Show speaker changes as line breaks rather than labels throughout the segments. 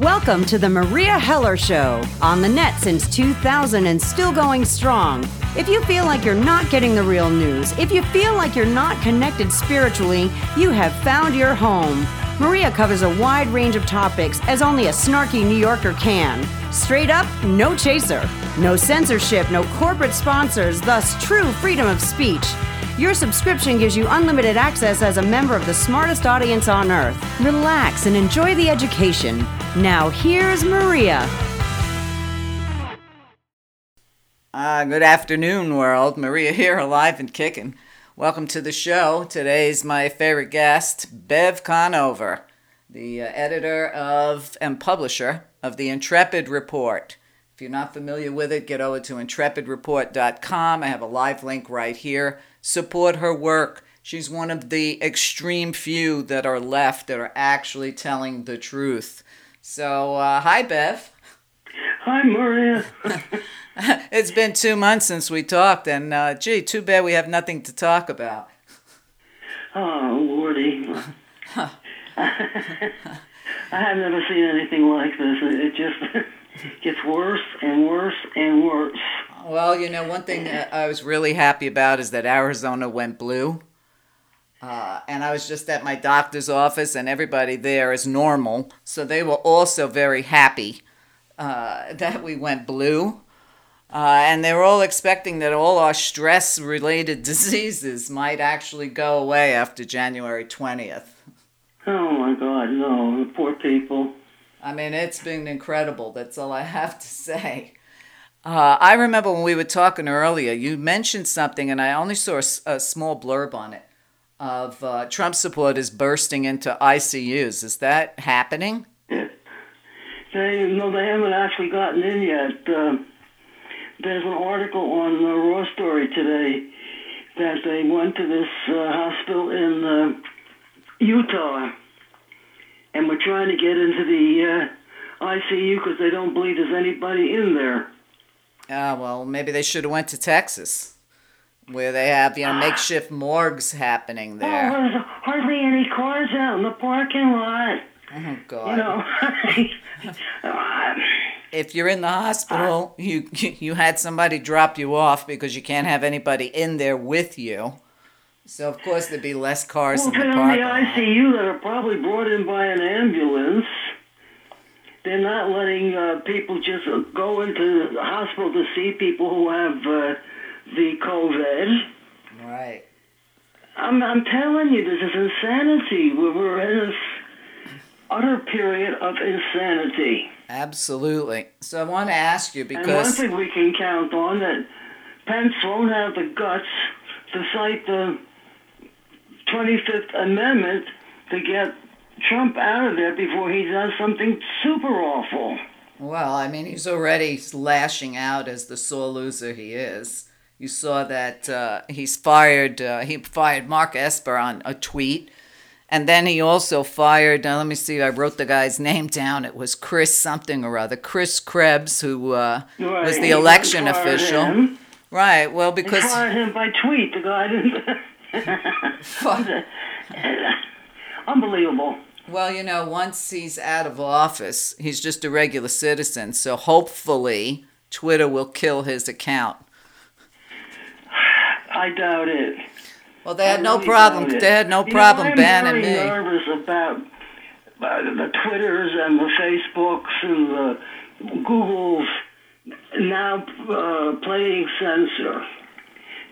Welcome to the Meria Heller Show, on the net since 2000 and still going strong. If you feel like you're not getting the real news, if you feel like you're not connected spiritually, you have found your home. Meria covers a wide range of topics as only a snarky New Yorker can. Straight up, no chaser. No censorship, no corporate sponsors, thus true freedom of speech. Your subscription gives you unlimited access as a member of the smartest audience on earth. Relax and enjoy the education. Now, here's Meria.
Uh, good afternoon, world. Meria here, alive and kicking. Welcome to the show. Today's my favorite guest, Bev Conover, the uh, editor of and publisher of the Intrepid Report. If you're not familiar with it, get over to intrepidreport.com. I have a live link right here support her work. She's one of the extreme few that are left that are actually telling the truth. So, uh, hi, Bev.
Hi, Meria.
it's been two months since we talked, and uh, gee, too bad we have nothing to talk about.
Oh, Lordy. I have never seen anything like this. It just gets worse and worse and worse.
Well, you know, one thing that I was really happy about is that Arizona went blue. Uh, and I was just at my doctor's office, and everybody there is normal. So they were also very happy uh, that we went blue. Uh, and they were all expecting that all our stress related diseases might actually go away after January 20th.
Oh my God, no, the poor people.
I mean, it's been incredible. That's all I have to say. Uh, I remember when we were talking earlier, you mentioned something, and I only saw a, a small blurb on it of uh, Trump supporters bursting into ICUs. Is that happening?
Yeah. They, no, they haven't actually gotten in yet. Uh, there's an article on the Raw Story today that they went to this uh, hospital in uh, Utah and were trying to get into the uh, ICU because they don't believe there's anybody in there.
Ah, well, maybe they should have went to Texas, where they have you know makeshift morgues happening there.
Oh, there's hardly any cars out in the parking lot.
Oh God!
You know,
if you're in the hospital, you you had somebody drop you off because you can't have anybody in there with you. So of course there'd be less cars
well,
in the
in
parking
the
lot.
ICU that are probably brought in by an ambulance. They're not letting uh, people just go into the hospital to see people who have uh, the COVID.
Right.
I'm, I'm telling you, this is insanity. We're, we're in this utter period of insanity.
Absolutely. So I want to ask you because.
And one thing we can count on that Pence won't have the guts to cite the 25th Amendment to get Trump out of there before he does something super awful.
well, I mean he's already lashing out as the sore loser he is. You saw that uh, he's fired. Uh, he fired Mark Esper on a tweet, and then he also fired. Now let me see. I wrote the guy's name down. It was Chris something or other. Chris Krebs, who uh, was the
he
election official.
him.
Right. Well,
They
because
fired him by tweet. The guy didn't. Unbelievable.
Well, you know, once he's out of office, he's just a regular citizen. So hopefully, Twitter will kill his account.
I doubt it.
Well, they had
I
no
really
problem. They had no
You
problem
know, I'm
banning
very
me.
nervous about uh, the Twitters and the Facebooks and the Googles now uh, playing censor.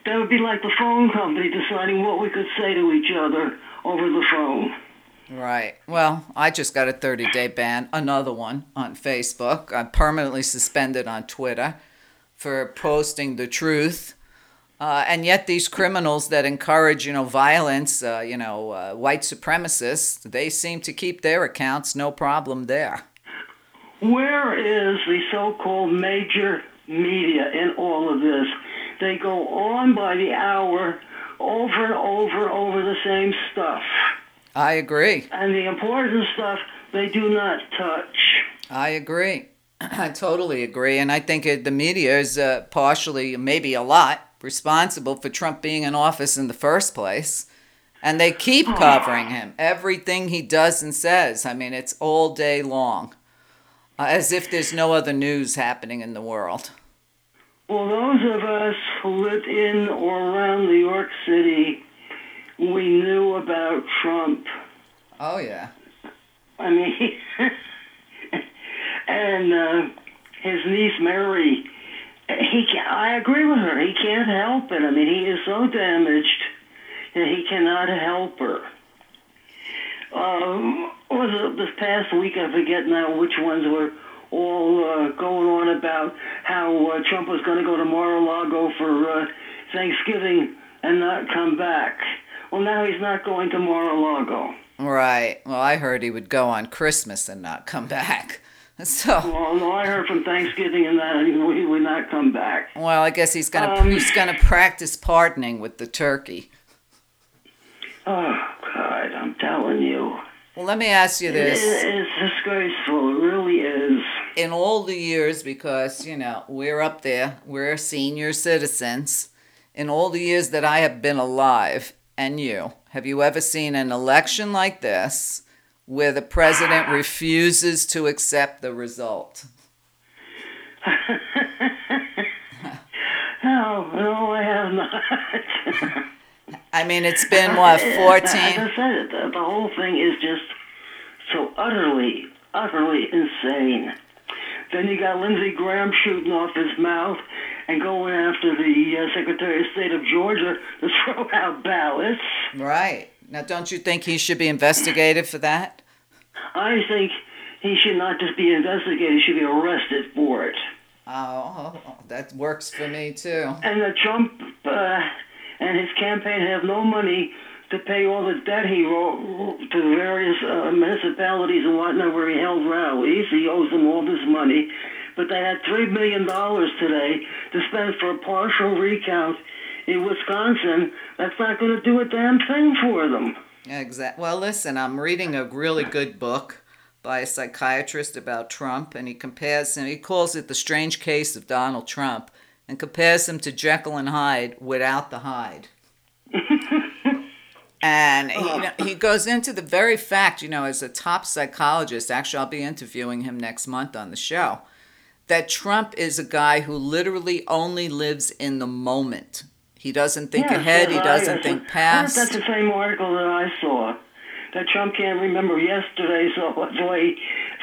That would be like the phone company deciding what we could say to each other over the phone.
Right. Well, I just got a 30 day ban, another one on Facebook. I'm permanently suspended on Twitter for posting the truth. Uh, and yet, these criminals that encourage, you know, violence, uh, you know, uh, white supremacists, they seem to keep their accounts no problem there.
Where is the so-called major media in all of this? They go on by the hour, over and over, over the same stuff.
I agree.
And the important stuff they do not touch.
I agree. I totally agree. And I think it, the media is uh, partially, maybe a lot, responsible for Trump being in office in the first place. And they keep covering him. Everything he does and says. I mean, it's all day long. Uh, as if there's no other news happening in the world.
Well, those of us who lived in or around New York City, we knew about Trump.
Oh, yeah.
I mean, and uh, his niece Mary, he can, I agree with her. He can't help it. I mean, he is so damaged that he cannot help her. Um, was it this past week? I forget now which ones were all uh, going on about how uh, Trump was going to go to Mar-a-Lago for uh, Thanksgiving and not come back. Well, now he's not going to Mar-a-Lago.
Right. Well, I heard he would go on Christmas and not come back. So.
Well, no, I heard from Thanksgiving and that he would not come back.
Well, I guess he's gonna
Um,
he's gonna practice pardoning with the turkey.
Oh God, I'm telling you,
Well, let me ask you
it,
this:
it's disgraceful. It really is.
in all the years, because you know we're up there, we're senior citizens. In all the years that I have been alive, and you, have you ever seen an election like this where the president refuses to accept the result?
No, no, I have not.
I mean, it's been what
As
fourteen.
I said, the, the whole thing is just so utterly, utterly insane. Then you got Lindsey Graham shooting off his mouth and going after the uh, Secretary of State of Georgia to throw out ballots.
Right now, don't you think he should be investigated for that?
I think he should not just be investigated; he should be arrested for it.
Oh, that works for me too.
And that Trump uh, and his campaign have no money to pay all the debt he wrote to the various uh, municipalities and whatnot where he held rallies. He owes them all this money. But they had $3 million today to spend for a partial recount in Wisconsin. That's not going to do a damn thing for them.
Exactly. Well, listen, I'm reading a really good book by a psychiatrist about Trump, and he compares him. He calls it the strange case of Donald Trump, and compares him to Jekyll and Hyde without the Hyde. and he, you know, he goes into the very fact, you know, as a top psychologist. Actually, I'll be interviewing him next month on the show. That Trump is a guy who literally only lives in the moment. He doesn't think
Yes,
ahead. He doesn't
I-
think past.
That's the same article that I saw. That Trump can't remember yesterday, so boy,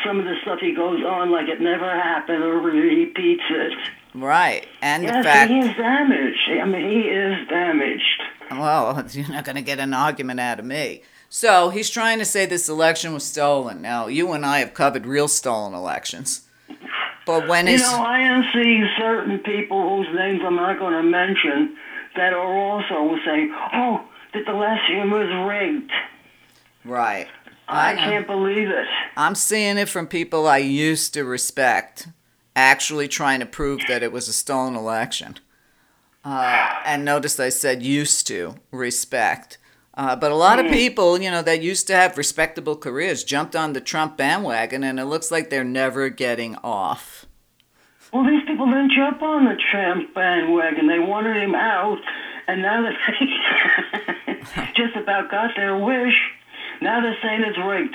some of the stuff he goes on like it never happened or repeats it.
Right, and the
Yes,
fact,
he is damaged. I mean, he is damaged.
well, you're not going to get an argument out of me. So he's trying to say this election was stolen. Now, you and I have covered real stolen elections, but when
You know, I am seeing certain people whose names I'm not going to mention that are also saying, "Oh, that the election was rigged."
right,
I,
know.
can't believe it.
I'm seeing it from people I used to respect, actually trying to prove that it was a stolen election. Uh, and notice I said used to respect. Uh, but a lot of people, you know, that used to have respectable careers jumped on the Trump bandwagon, and it looks like they're never getting off.
Well, these people didn't jump on the Trump bandwagon. They wanted him out, and now that they just about got their wish, now they're saying it's rigged.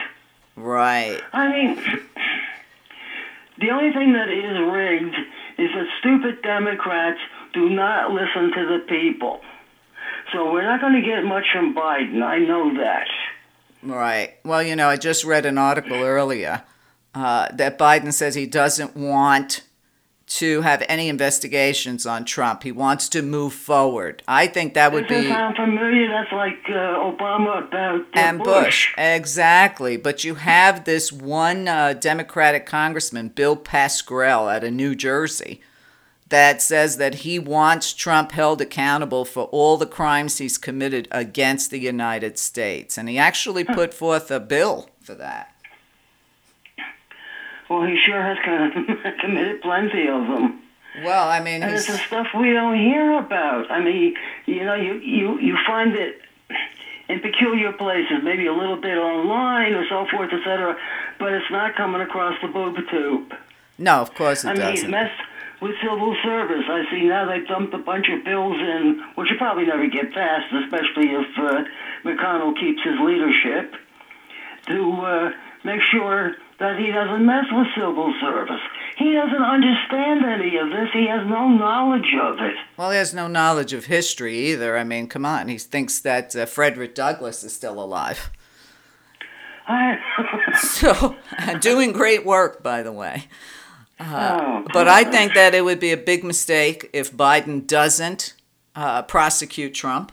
Right.
I mean, the only thing that is rigged is that stupid Democrats do not listen to the people. So we're not going to get much from Biden. I know that.
Right. Well, you know, I just read an article earlier uh, that Biden says he doesn't want to have any investigations on Trump. He wants to move forward. I think that would be.
sound familiar? That's like uh, Obama about uh,
And Bush. Exactly. But you have this one uh, Democratic congressman, Bill Pascrell, out of New Jersey, that says that he wants Trump held accountable for all the crimes he's committed against the United States. And he actually put forth a bill for that.
Well, he sure has kind of committed plenty of them.
Well, I mean,
And it's the stuff we don't hear about. I mean, you know, you, you, you find it in peculiar places, maybe a little bit online or so forth, etc., but it's not coming across the boob tube.
no, of course it
I mean, he's
doesn't.
messed with civil service. I see now they dumped a bunch of bills in, which will probably never get passed, especially if uh, McConnell keeps his leadership, to uh, make sure that he doesn't mess with civil service. He doesn't understand any of this. He has no knowledge of it.
Well, he has no knowledge of history either. I mean, come on. He thinks that uh, Frederick Douglass is still alive.
I,
So, doing great work, by the way.
oh,
But I think that it would be a big mistake if Biden doesn't uh, prosecute Trump.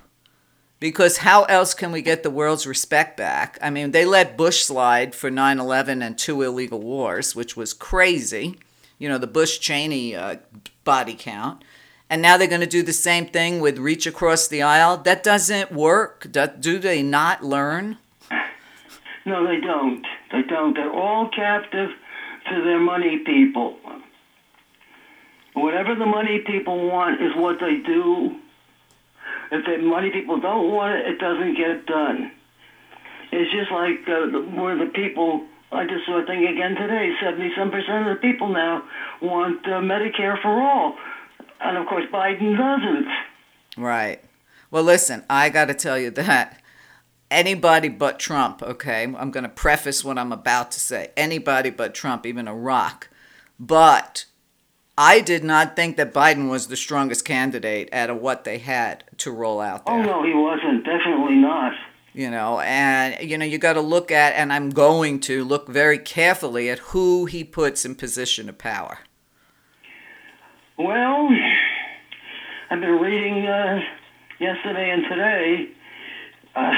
Because how else can we get the world's respect back? I mean, they let Bush slide for 9 11 and two illegal wars, which was crazy. You know, the Bush Cheney uh, body count. And now they're going to do the same thing with reach across the aisle. That doesn't work. Do, do they not learn?
No, they don't. They don't. They're all captive to their money people. Whatever the money people want is what they do. If the money people don't want it, it doesn't get done. It's just like uh, where the people. I just saw a thing again today. Seventy-some percent of the people now want uh, Medicare for all, and of course Biden doesn't.
Right. Well, listen, I got to tell you that anybody but Trump, okay? I'm going to preface what I'm about to say. Anybody but Trump, even a rock. But I did not think that Biden was the strongest candidate out of what they had to roll out there.
Oh no, he wasn't. Definitely not.
You know, and you know, you got to look at and I'm going to look very carefully at who he puts in position of power.
Well, I've been reading uh, yesterday and today. Uh,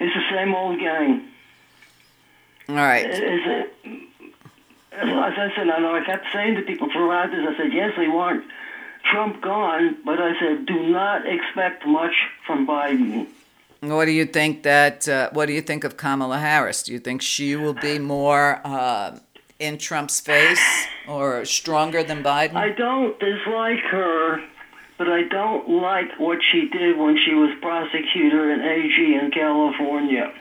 it's the same old gang.
All right.
Is it? As I said, I know I kept saying to people throughout this, I said, yes, they want Trump gone, but I said, do not expect much from Biden.
What do you think that? Uh, what do you think of Kamala Harris? Do you think she will be more uh, in Trump's face or stronger than Biden?
I don't dislike her, but I don't like what she did when she was prosecutor and AG in California.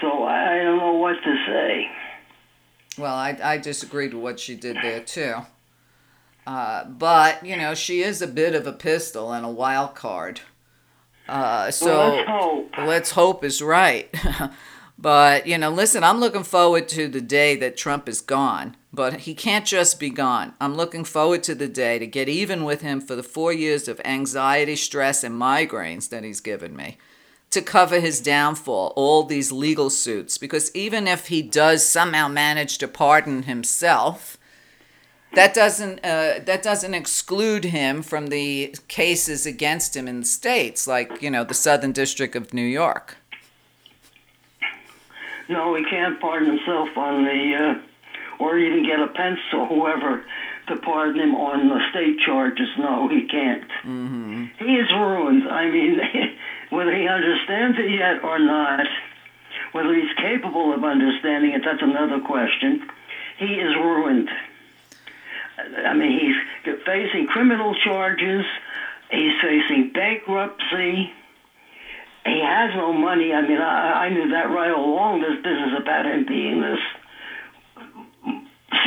So I I don't know what to say.
Well, I, I disagreed with what she did there too. Uh, but you know, she is a bit of a pistol and a wild card. Uh, so
Well, let's hope.
let's hope is right. but you know, listen, I'm looking forward to the day that Trump is gone. But he can't just be gone. I'm looking forward to the day to get even with him for the four years of anxiety, stress, and migraines that he's given me to cover his downfall, all these legal suits. Because even if he does somehow manage to pardon himself, that doesn't uh, that doesn't exclude him from the cases against him in the states, like you know the Southern District of New York.
No, he can't pardon himself on the, uh, or even get a Pence or whoever to pardon him on the state charges. No, he can't. Mm-hmm. He is ruined. I mean, whether he understands it yet or not, whether he's capable of understanding it, that's another question. He is ruined. I mean, he's facing criminal charges. He's facing bankruptcy. He has no money. I mean, I, I knew that right along. This business about him being this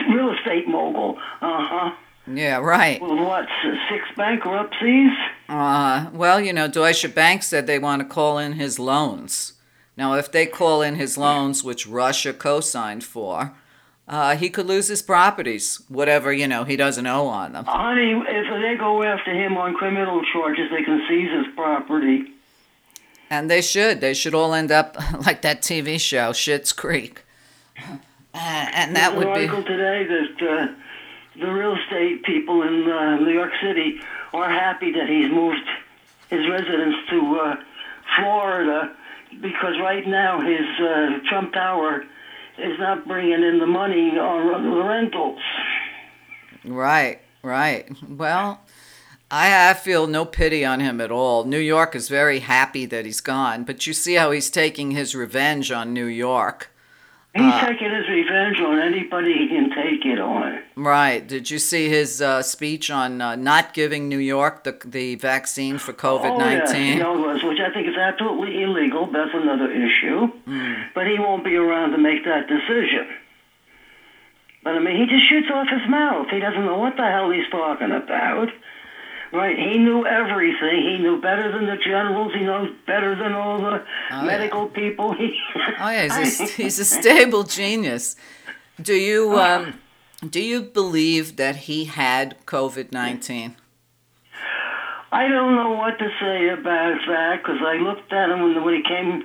real estate mogul. Uh huh.
Yeah, right.
With what, six bankruptcies?
Uh, well, you know, Deutsche Bank said they want to call in his loans. Now, if they call in his loans, which Russia co-signed for, uh, he could lose his properties, whatever you know he doesn't owe on them.
Honey, if they go after him on criminal charges, they can seize his property.
And they should. They should all end up like that TV show, Schitt's Creek. Uh, and that
There's
would
an
be.
article today that uh, the real estate people in uh, New York City are happy that he's moved his residence to uh, Florida because right now his uh, Trump Tower is not bringing in the money on the rentals.
Right, right. Well, I, I feel no pity on him at all. New York is very happy that he's gone, but you see how he's taking his revenge on New York.
He's taking his revenge on anybody he can take it on.
Right. Did you see his uh, speech on uh, not giving New York the, the vaccine for COVID 19?
Oh, yeah,
19?
he was, which I think is absolutely illegal. That's another issue. But he won't be around to make that decision. But I mean, he just shoots off his mouth. He doesn't know what the hell he's talking about. Right, he knew everything. He knew better than the generals. He knows better than all the
Oh,
medical people. He,
Oh yeah, he's a, he's a stable genius. Do you um, do you believe that he had COVID nineteen?
I don't know what to say about that because I looked at him when, when he came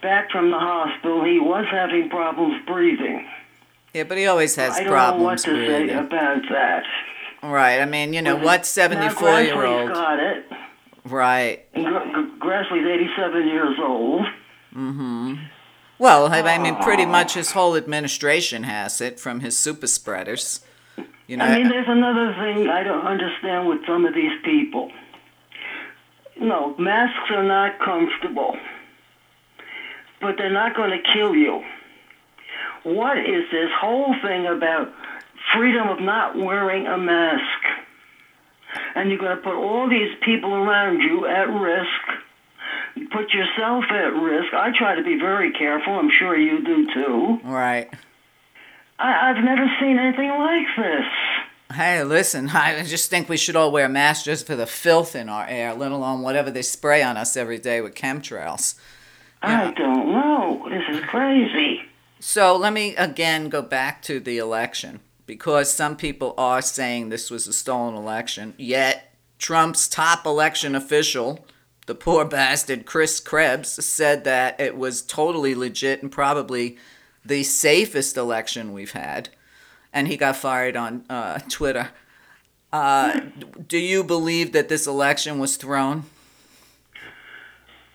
back from the hospital. He was having problems breathing.
Yeah, but he always has problems.
I don't know what
problems
to say
breathing.
about that.
Right. I mean, you know, what
Now,
seventy-four year
Grassley's
old?
got it.
Right.
Gr- Gr- Grassley's 87 years old. Mm-hmm.
Well, I I mean, pretty ah. much his whole administration has it from his super spreaders. You know.
I mean, there's another thing I don't understand with some of these people. No, masks are not comfortable, but they're not going to kill you. What is this whole thing about freedom of not wearing a mask? And you're going to put all these people around you at risk. Put yourself at risk. I try to be very careful. I'm sure you do too.
right.
I, I've never seen anything like this.
Hey, listen, I just think we should all wear masks just for the filth in our air, let alone whatever they spray on us every day with chemtrails.
I don't know. This is crazy.
So let me again go back to the election because some people are saying this was a stolen election, yet Trump's top election official, the poor bastard Chris Krebs, said that it was totally legit and probably the safest election we've had. And he got fired on uh, Twitter. Uh, do you believe that this election was thrown?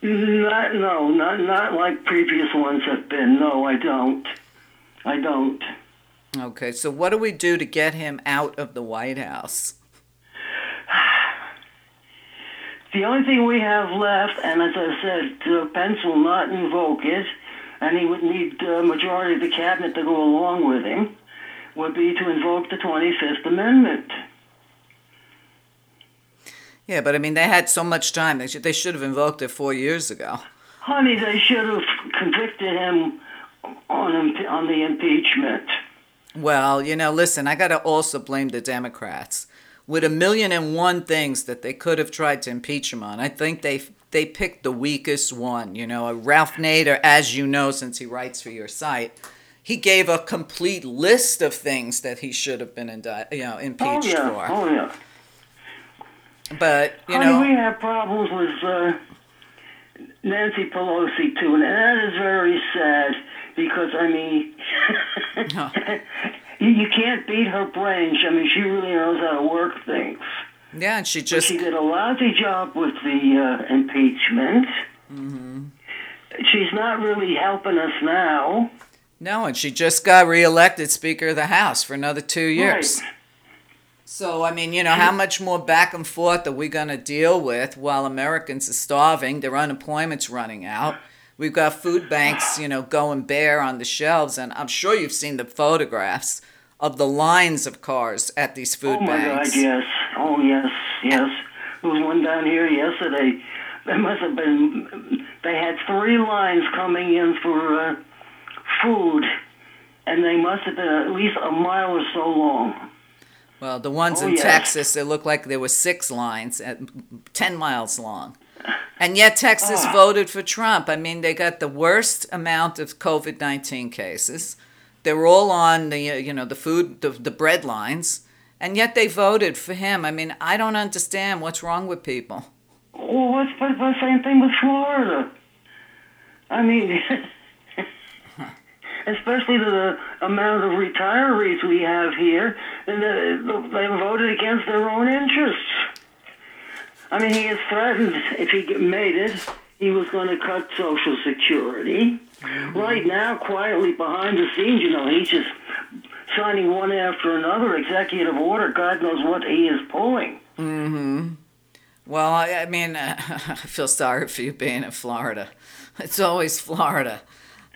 Not, no, not not like previous ones have been. No, I don't. I don't.
Okay, so what do we do to get him out of the White House?
The only thing we have left, and as I said, uh, Pence will not invoke it, and he would need a majority of the cabinet to go along with him, would be to invoke the 25th Amendment.
Yeah, but I mean, they had so much time. They should, they should have invoked it four years ago.
Honey, they should have convicted him on on the impeachment.
Well, you know, listen, I got to also blame the Democrats. With a million and one things that they could have tried to impeach him on, I think they they picked the weakest one. You know, Ralph Nader, as you know, since he writes for your site, he gave a complete list of things that he should have been indi- you know,
Oh
impeached
yeah,
for.
oh yeah.
But you
Honey,
know,
we have problems with uh, Nancy Pelosi too, and that is very sad because I mean, you, you can't beat her brains. I mean, she really knows how to work things.
yeah, and she
But
just
she did a lousy job with the uh, impeachment.
Mm-hmm.
She's not really helping us now.
no, and she just got reelected Speaker of the House for another two years.
Right.
So, I mean, you know, how much more back and forth are we going to deal with while Americans are starving? Their unemployment's running out. We've got food banks, you know, going bare on the shelves, and I'm sure you've seen the photographs of the lines of cars at these food
Oh my
banks.
God, yes. Oh yes, yes. There was one down here yesterday. There must have been. They had three lines coming in for uh, food, and they must have been at least a mile or so long.
Well, the ones
Oh,
in
yes.
Texas, it looked like there were six lines at 10 miles long. And yet Texas
Ah.
voted for Trump. I mean, they got the worst amount of COVID-19 cases. They were all on the, you know, the food, the, the bread lines. And yet they voted for him. I mean, I don't understand what's wrong with people.
Well, what's the same thing with Florida? I mean, especially the amount of retirees we have here, and the, they voted against their own interests. I mean, he is threatened if he made it, he was going to cut Social Security. Right now, quietly behind the scenes, you know, he's just signing one after another executive order. God knows what he is pulling. Mm-hmm.
Well, I, mean, I feel sorry for you being in Florida. It's always Florida.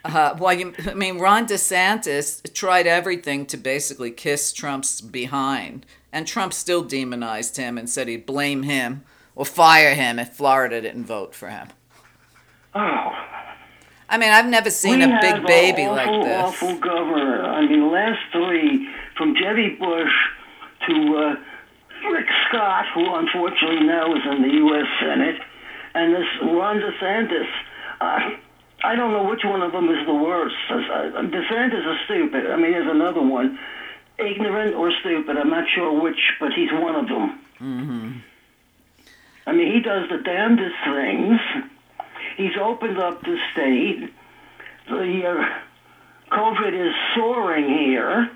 Uh, well, you, I mean, Ron DeSantis tried everything to basically kiss Trump's behind, and Trump still demonized him and said he'd blame him or fire him if Florida didn't vote for him.
Oh.
I mean, I've never seen
we
a big baby
awful,
like this.
awful governor. I mean, the last three, from Jebby Bush to uh, Rick Scott, who unfortunately now is in the U.S. Senate, and this Ron DeSantis. Uh, I don't know which one of them is the worst. Uh, DeSantis is stupid. I mean, there's another one, ignorant or stupid. I'm not sure which, but he's one of them.
Mm-hmm.
I mean, he does the damnedest things. He's opened up the state. The uh, COVID is soaring here.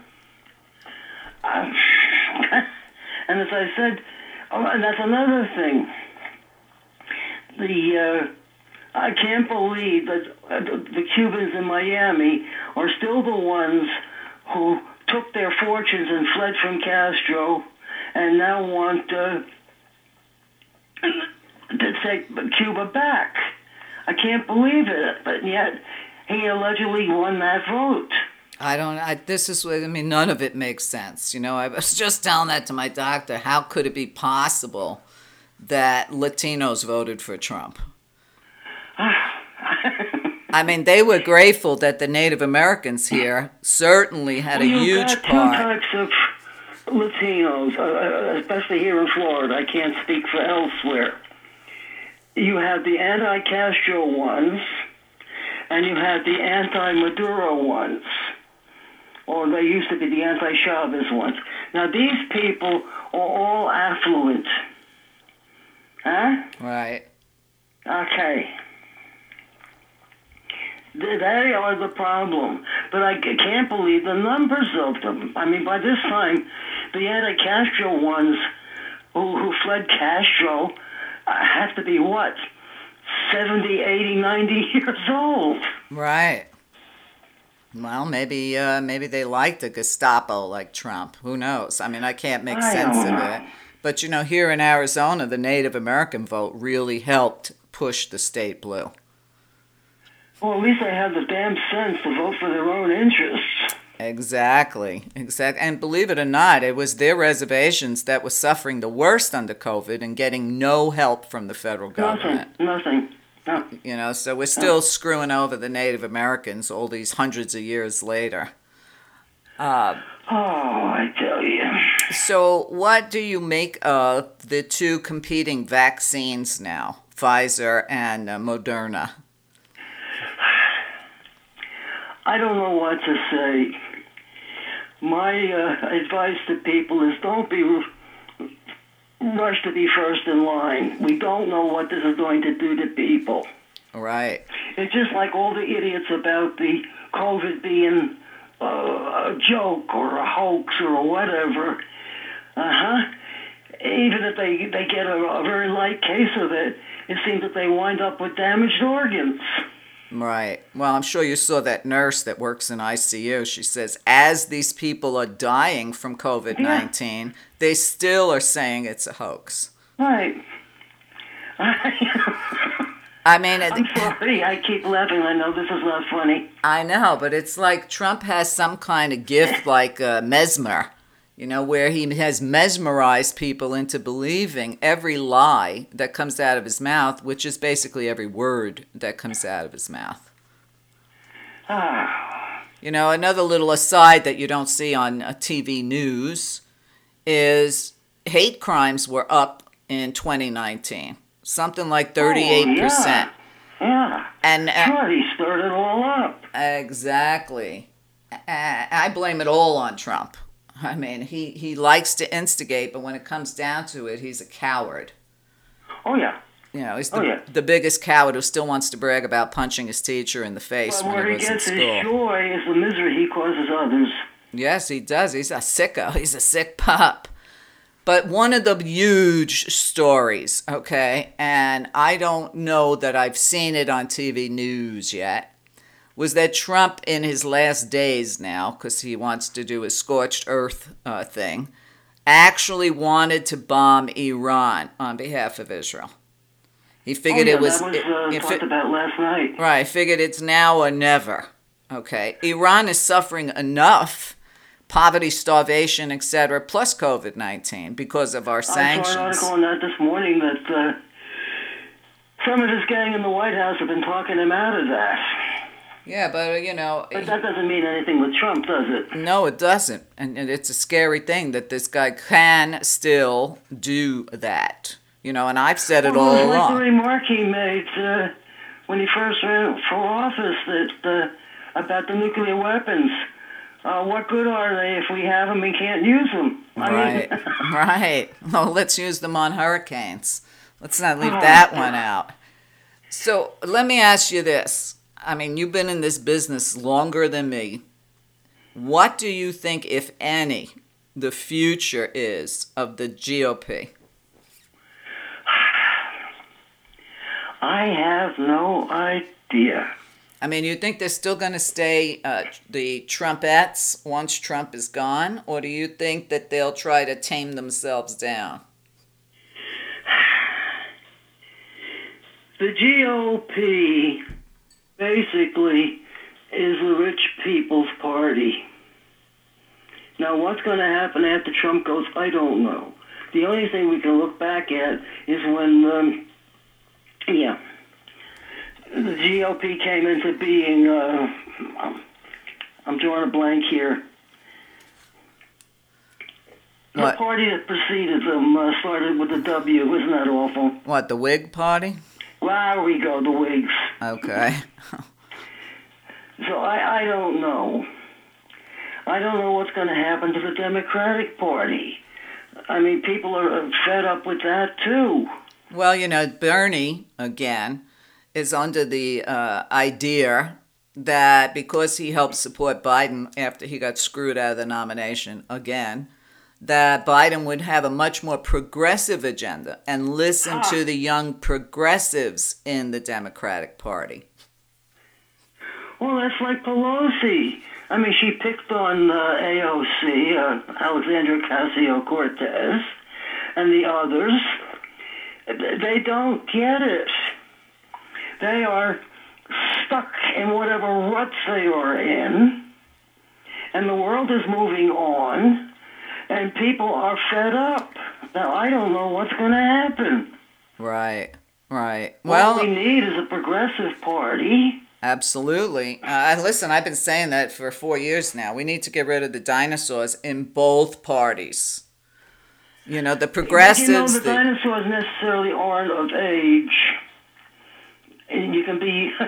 Uh, and as I said, oh, and that's another thing. The uh, I can't believe that uh, the Cubans in Miami are still the ones who took their fortunes and fled from Castro and now want uh, to take Cuba back. I can't believe it, but yet he allegedly won that vote.
I don't. I, this is I mean. None of it makes sense. You know, I was just telling that to my doctor. How could it be possible that Latinos voted for Trump? I mean, they were grateful that the Native Americans here certainly had
well,
a huge
got
part.
Two types of Latinos, uh, uh, especially here in Florida. I can't speak for elsewhere. You had the anti-Castro ones, and you had the anti-Maduro ones, or they used to be the anti-Chavez ones. Now these people are all affluent, huh?
Right.
Okay. They are the problem. But I can't believe the numbers of them. I mean, by this time, the anti-Castro ones who, who fled Castro have to be what? 70, 80, 90 years old.
Right. Well, maybe uh, maybe they like the Gestapo like Trump. Who knows? I mean, I can't make
I
sense of
know.
it. But you know, here in Arizona, the Native American vote really helped push the state blue.
Well, at least they had the damn sense to vote for their own interests.
Exactly, exactly. And believe it or not, it was their reservations that were suffering the worst under COVID and getting no help from the federal government.
Nothing. Nothing. No.
You know, so we're still screwing over the Native Americans all these hundreds of years later. Uh,
Oh, I tell you.
so, what do you make of the two competing vaccines now, Pfizer and uh, Moderna?
I don't know what to say. My uh, advice to people is don't be rush to be first in line. We don't know what this is going to do to people.
Right.
It's just like all the idiots about the COVID being uh, a joke or a hoax or whatever. Uh huh. Even if they they get a, a very light case of it, it seems that they wind up with damaged organs.
Right. Well, I'm sure you saw that nurse that works in ICU. She says, as these people are dying from COVID 19, they still are saying it's a hoax.
Right.
I mean,
I'm sorry. I keep laughing. I know this is not funny.
I know, but it's like Trump has some kind of gift like uh, mesmer, you know, where he has mesmerized people into believing every lie that comes out of his mouth, which is basically every word that comes out of his mouth.
Ah,
You know, another little aside that you don't see on uh, TV news is hate crimes were up in 2019, something like 38%.
yeah.
And uh,
Sure, he stirred it all up.
Exactly. I blame it all on Trump. I mean, he, he likes to instigate, but when it comes down to it, he's a coward.
Oh yeah.
You know, he's oh, the,
Oh, yeah.
the biggest coward who still wants to brag about punching his teacher in the face
But
when he was in school.
Where he gets his joy is the misery he causes others.
Yes, he does. He's a sicko. He's a sick pup. But one of the huge stories, okay, and I don't know that I've seen it on TV news yet, was that Trump, in his last days now, because he wants to do his scorched earth uh, thing, actually wanted to bomb Iran on behalf of Israel. He figured
oh, yeah,
it was.
that was
it-
uh,
it
talked
fi-
about last night.
Right, figured it's now or never. Okay. Iran is suffering enough poverty, starvation, etc., plus COVID 19 because of our sanctions.
I saw an article on that this morning that uh, some of his gang in the White House have been talking him out of that.
Yeah, but uh, you know,
But that doesn't mean anything with Trump, does it?
no, it doesn't, and, and it's a scary thing that this guy can still do that. You know, and I've said it
Well,
all
like the
along.
remark he made uh, when he first ran for office that uh, about the nuclear weapons. Uh, what good are they if we have them and can't use them?
Right, right. Well, let's use them on hurricanes. Let's not leave
Oh.
that one out. So let me ask you this. I mean, you've been in this business longer than me. What do you think, if any, the future is of the GOP?
I have no idea.
I mean, you think they're still going to stay uh, the Trumpettes once Trump is gone, or do you think that they'll try to tame themselves down?
The GOP basically is the rich people's party. Now, what's going to happen after Trump goes, I don't know. The only thing we can look back at is when, um, yeah, the GOP came into being. Uh, I'm drawing a blank here. The
What?
party that preceded them uh, started with a W. Isn't that awful?
What, the Whig Party?
There we go, the Whigs.
Okay.
So I, I don't know. I don't know what's going to happen to the Democratic Party. I mean, people are fed up with that too.
Well, you know, Bernie, again, is under the uh, idea that because he helped support Biden after he got screwed out of the nomination again, that Biden would have a much more progressive agenda and listen to the young progressives in the Democratic Party.
Well, that's like Pelosi. I mean, she picked on uh, AOC, uh, Alexandra Ocasio Cortez, and the others. They don't get it. They are stuck in whatever ruts they are in, and the world is moving on, and people are fed up. Now, I don't know what's going to happen.
Right, right.
what
Well,
we need is a progressive party.
Absolutely. Uh, listen, I've been saying that for four years now. We need to get rid of the dinosaurs in both parties. You know, the progressives.
you know, the
the-
dinosaurs necessarily aren't of age. And you can be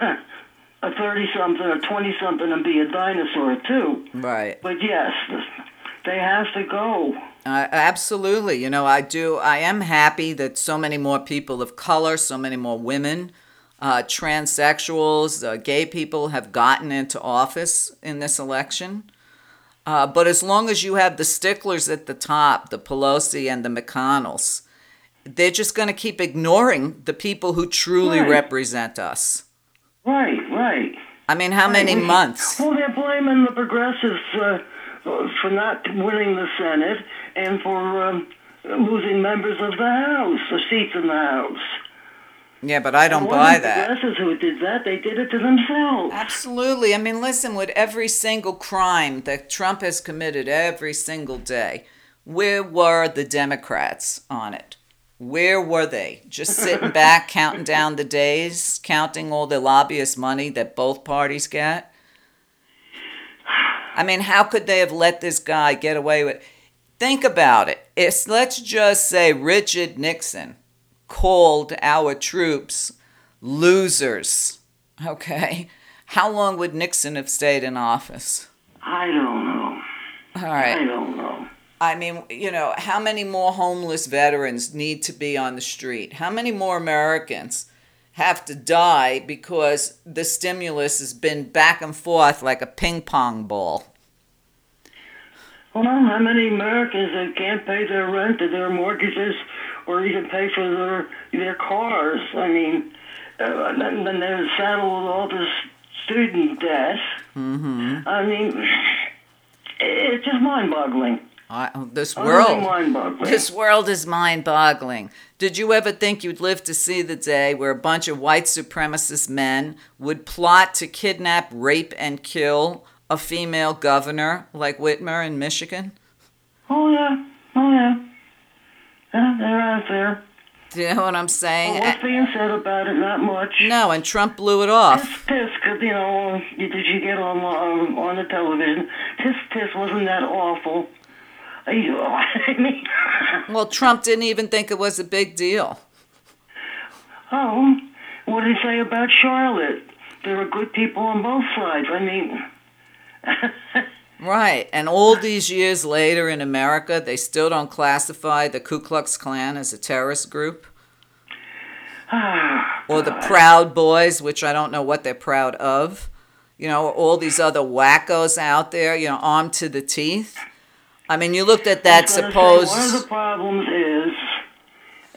a 30 something or 20 something and be a dinosaur too.
right.
But yes, they have to go.
Uh, absolutely. You know, I do. I am happy that so many more people of color, so many more women, uh, transsexuals, uh, gay people have gotten into office in this election. Uh, but as long as you have the sticklers at the top, the Pelosi and the McConnells, they're just going to keep ignoring the people who truly
Right.
represent us.
Right, right.
I mean, how many months?
Well, they're blaming the progressives uh, for not winning the Senate and for um, losing members of the House, the seats in the House.
Yeah, but I don't buy that.
The progressives who did that, they did it to themselves.
Absolutely. I mean, listen, with every single crime that Trump has committed every single day, where were the Democrats on it? Where were they? Just sitting back, counting down the days, counting all the lobbyist money that both parties get? I mean, how could they have let this guy get away with Think about it. It's, let's just say Richard Nixon called our troops losers. Okay? How long would Nixon have stayed in office?
I don't know.
All right.
I don't know.
I mean, you know, how many more homeless veterans need to be on the street? How many more Americans have to die because the stimulus has been back and forth like a ping pong ball?
Well, how many Americans that can't pay their rent or their mortgages or even pay for their their cars? I mean, uh, and then they're saddled with all this student debt. Mm-hmm. I mean, it's just mind-boggling.
I, this world. This world is mind boggling. Did you ever think you'd live to see the day where a bunch of white supremacist men would plot to kidnap, rape, and kill a female governor like Whitmer in Michigan?
Oh yeah, oh yeah. Yeah, they're out there.
Do you know what I'm saying?
Well, what's being said about it? Not much.
No, and Trump blew it off.
Tisk tisk, you know, did you get on um, on the television? Tisk tisk wasn't that awful. You- I mean,
Well, Trump didn't even think it was a big deal.
oh, what did he say about Charlotte? There are good people on both sides. I mean,
Right. And all these years later in America, they still don't classify the Ku Klux Klan as a terrorist group. Ah, or the Proud Boys, which I don't know what they're proud of. You know, all these other wackos out there, you know, armed to the teeth. I mean, you looked at that
say,
supposed.
one of the problems is,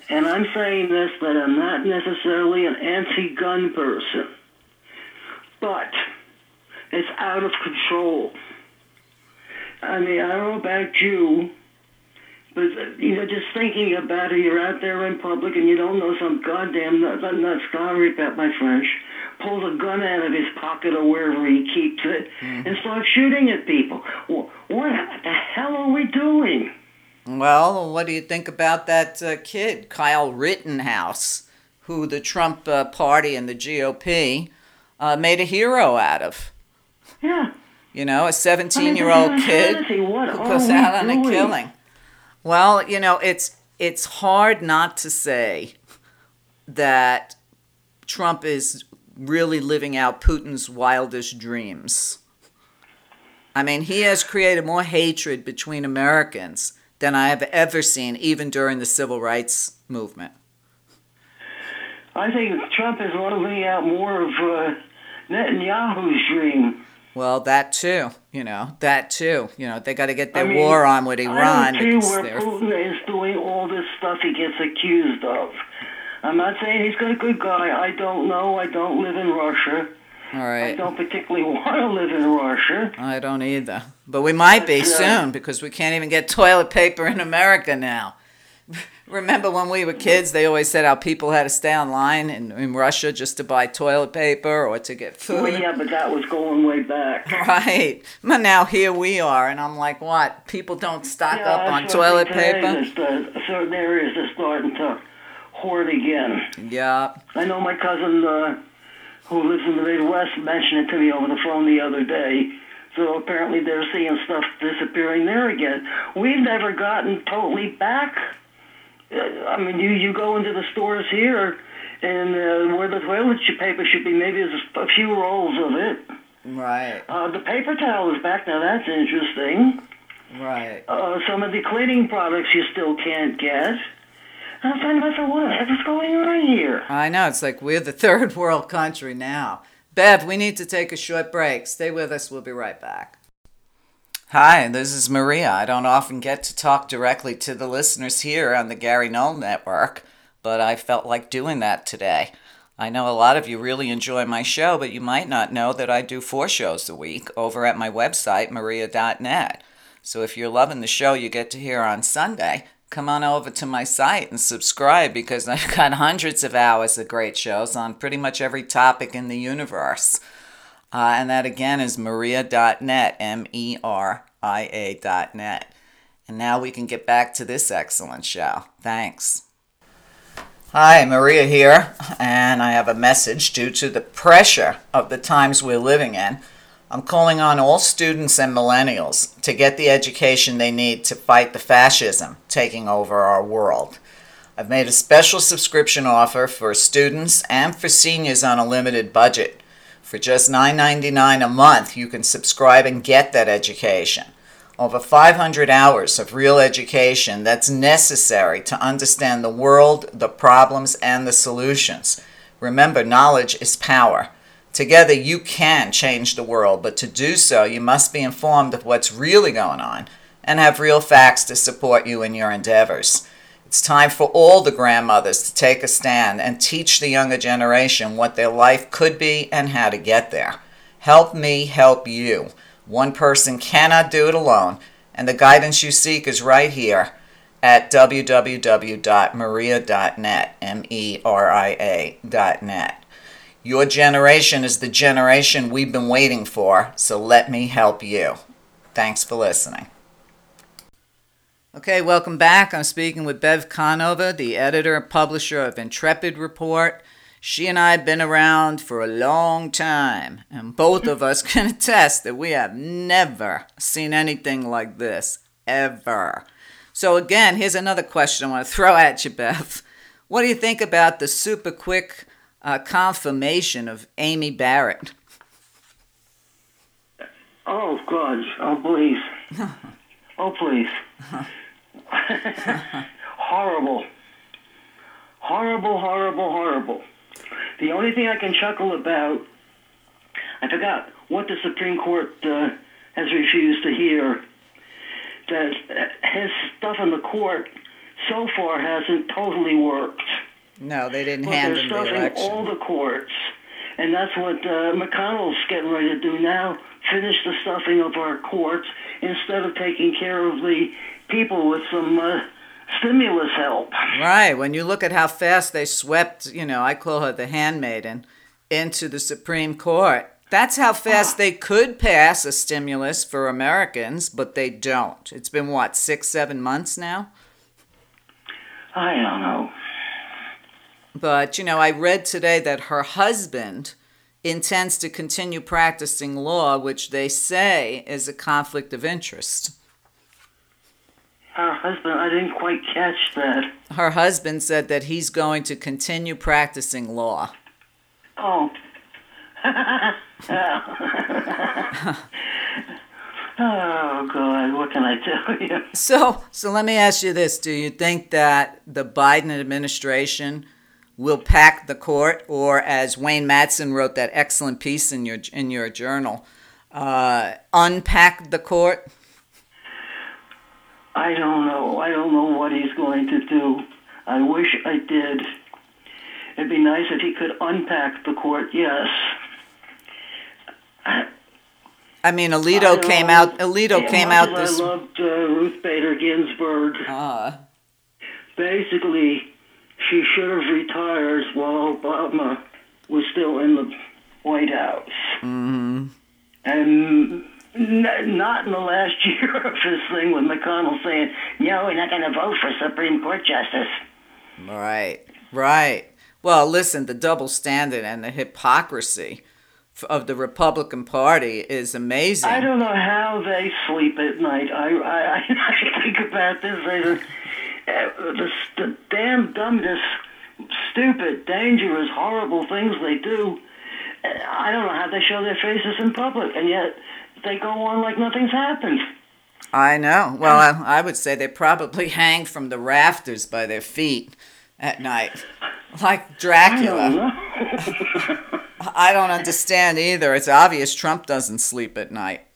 and I'm saying this, but I'm not necessarily an anti-gun person, but it's out of control. I mean, I don't know about you, but you know, just thinking about it, you're out there in public and you don't know some goddamn nut, nut, nut sorry about my French, pulls a gun out of his pocket or wherever he keeps it and starts shooting at people. Wh- What the hell are we doing?
Well, what do you think about that uh, kid, Kyle Rittenhouse, who the Trump uh, party and the GOP uh, made a hero out of?
Yeah.
You know, a 17 year old kid.
What
who goes out on a killing. Well, you know, it's it's hard not to say that Trump is really living out Putin's wildest dreams. I mean, he has created more hatred between Americans than I have ever seen, even during the civil rights movement.
I think Trump is living out more of uh, Netanyahu's dream.
Well, that too, you know, that too. You know, they got to get their
I mean,
war on with
I
Iran
don't see where Putin is doing all this stuff he gets accused of. I'm not saying he's a good guy. I don't know. I don't live in Russia.
All right.
I don't particularly want to live in Russia.
I don't either. But we might be
uh,
soon because we can't even get toilet paper in America now. Remember when we were kids, they always said how people had to stay online in, in Russia just to buy toilet paper or to get food.
Well, yeah, but that was going way back.
Right. But now here we are, and I'm like, what? People don't stock
Yeah,
up on toilet paper?
that, uh, certain areas are starting to hoard again.
Yeah.
I know my cousin uh, who lives in the Midwest mentioned it to me over the phone the other day. So apparently they're seeing stuff disappearing there again. We've never gotten totally back. Uh, I mean, you you go into the stores here, and uh, where the toilet paper should be, maybe there's a few rolls of it.
Right.
Uh, the paper towel is back now. That's interesting.
Right.
Uh, some of the cleaning products you still can't get. I'm trying to myself, what the heck is going on here?
I know. It's like we're the third world country now. Bev, we need to take a short break. Stay with us. We'll be right back. Hi, this is Meria. I don't often get to talk directly to the listeners here on the Gary Null Network, but I felt like doing that today. I know a lot of you really enjoy my show, but you might not know that I do four shows a week over at my website, meria.net. So if you're loving the show you get to hear on Sunday, come on over to my site and subscribe because I've got hundreds of hours of great shows on pretty much every topic in the universe. Uh, and that again is meria.net, M E R I A.net. And now we can get back to this excellent show. Thanks. Hi, Meria here, and I have a message due to the pressure of the times we're living in. I'm calling on all students and millennials to get the education they need to fight the fascism taking over our world. I've made a special subscription offer for students and for seniors on a limited budget. For just $9.99 a month, you can subscribe and get that education. Over 500 hours of real education that's necessary to understand the world, the problems, and the solutions. Remember, knowledge is power. Together, you can change the world, but to do so, you must be informed of what's really going on and have real facts to support you in your endeavors. It's time for all the grandmothers to take a stand and teach the younger generation what their life could be and how to get there. Help me help you. One person cannot do it alone, and the guidance you seek is right here at www.meria.net, M E R I A.net. Your generation is the generation we've been waiting for, so let me help you. Thanks for listening. Okay, welcome back. I'm speaking with Bev Conover, the editor and publisher of Intrepid Report. She and I have been around for a long time, and both of us can attest that we have never seen anything like this, ever. So, again, here's another question I want to throw at you, Bev. What do you think about the super quick uh, confirmation of Amy Barrett?
Oh, God. Oh, please. oh, please. horrible. Horrible, horrible, horrible. The only thing I can chuckle about, I forgot what the Supreme Court uh, has refused to hear, that his stuff in the court so far hasn't totally worked.
No, they didn't
but
hand
they're
him the
stuffing
election.
all the courts. And that's what uh, McConnell's getting ready to do now, finish the stuffing of our courts instead of taking care of the people with some uh, stimulus help.
Right. When you look at how fast they swept, you know, I call her the handmaiden, into the Supreme Court. That's how fast they could pass a stimulus for Americans, but they don't. It's been what, six, seven months now?
I don't know.
But, you know, I read today that her husband intends to continue practicing law, which they say is a conflict of interest.
Her husband, I didn't quite catch that.
Her husband said that he's going to continue practicing law.
Oh. oh God, what can I tell you?
So, so let me ask you this: Do you think that the Biden administration will pack the court, or as Wayne Madsen wrote that excellent piece in your in your journal, uh, unpack the court?
I don't know. I don't know what he's going to do. I wish I did. It'd be nice if he could unpack the court. Yes.
I mean,
I
Alito
don't
came
know.
out. Alito
As
came out this.
I loved uh, Ruth Bader Ginsburg.
Uh,
Basically, she should have retired while Obama was still in the White House.
mhm.
And n- not in the last year of his thing with McConnell saying, no, we're not going to vote for Supreme Court Justice.
Right, right. Well, listen, the double standard and the hypocrisy of the Republican Party is amazing.
I don't know how they sleep at night. I, I, I think about this. I, the, the damn dumbest, stupid, dangerous, horrible things they do. Uh, I don't know how they show their faces in public, and yet they go on like nothing's happened.
I know. Well, I, I would say they probably hang from the rafters by their feet at night, like
I don't
Dracula. I don't understand either. It's obvious Trump doesn't sleep at night.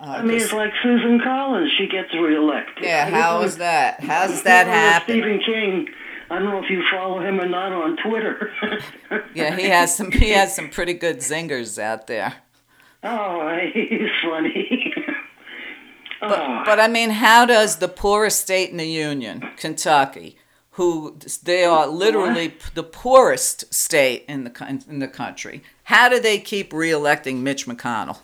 Uh, I mean, it's like Susan Collins. She gets reelected.
Yeah, how is that? How does that happen?
Stephen King. I don't know if you follow him or not on Twitter.
Yeah, he has some. He has some pretty good zingers out there.
Oh, he's funny.
But,
oh,
but I mean, how does the poorest state in the union, Kentucky, who they are literally p- the poorest state in the in the country, how do they keep reelecting Mitch McConnell?